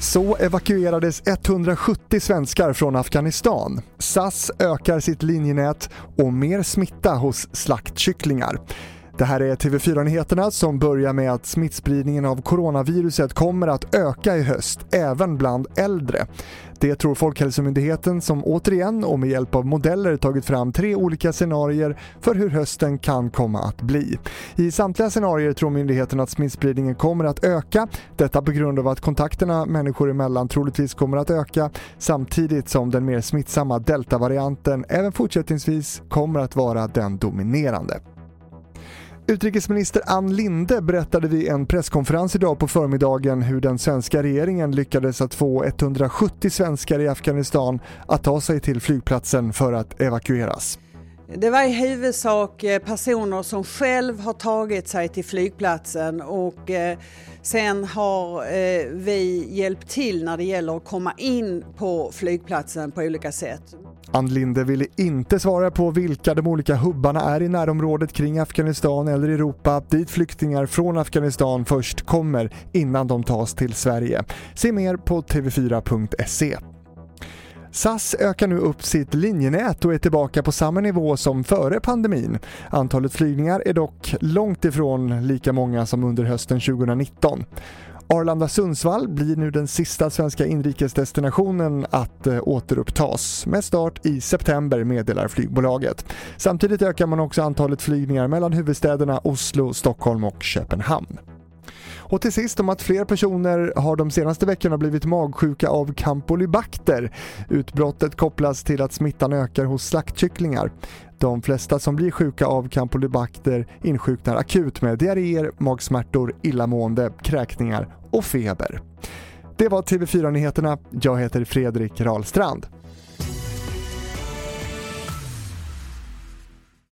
Så evakuerades 170 svenskar från Afghanistan. SAS ökar sitt linjenät och mer smitta hos slaktkycklingar. Det här är TV4-nyheterna som börjar med att smittspridningen av coronaviruset kommer att öka i höst, även bland äldre. Det tror Folkhälsomyndigheten som återigen och med hjälp av modeller tagit fram tre olika scenarier för hur hösten kan komma att bli. I samtliga scenarier tror myndigheten att smittspridningen kommer att öka. Detta på grund av att kontakterna människor emellan troligtvis kommer att öka samtidigt som den mer smittsamma deltavarianten även fortsättningsvis kommer att vara den dominerande. Utrikesminister Ann Linde berättade vid en presskonferens idag på förmiddagen hur den svenska regeringen lyckades att få 170 svenskar i Afghanistan att ta sig till flygplatsen för att evakueras. Det var i huvudsak eh, personer som själv har tagit sig till flygplatsen och eh, sen har eh, vi hjälpt till när det gäller att komma in på flygplatsen på olika sätt. Ann Linde ville inte svara på vilka de olika hubbarna är i närområdet kring Afghanistan eller Europa dit flyktingar från Afghanistan först kommer innan de tas till Sverige. Se mer på tv4.se. SAS ökar nu upp sitt linjenät och är tillbaka på samma nivå som före pandemin. Antalet flygningar är dock långt ifrån lika många som under hösten 2019. Arlanda-Sundsvall blir nu den sista svenska inrikesdestinationen att eh, återupptas med start i september meddelar flygbolaget. Samtidigt ökar man också antalet flygningar mellan huvudstäderna Oslo, Stockholm och Köpenhamn. Och till sist om att fler personer har de senaste veckorna blivit magsjuka av campylobacter. Utbrottet kopplas till att smittan ökar hos slaktkycklingar. De flesta som blir sjuka av campylobacter insjuknar akut med diarréer, magsmärtor, illamående, kräkningar och feber. Det var TV4 Nyheterna. Jag heter Fredrik Rahlstrand.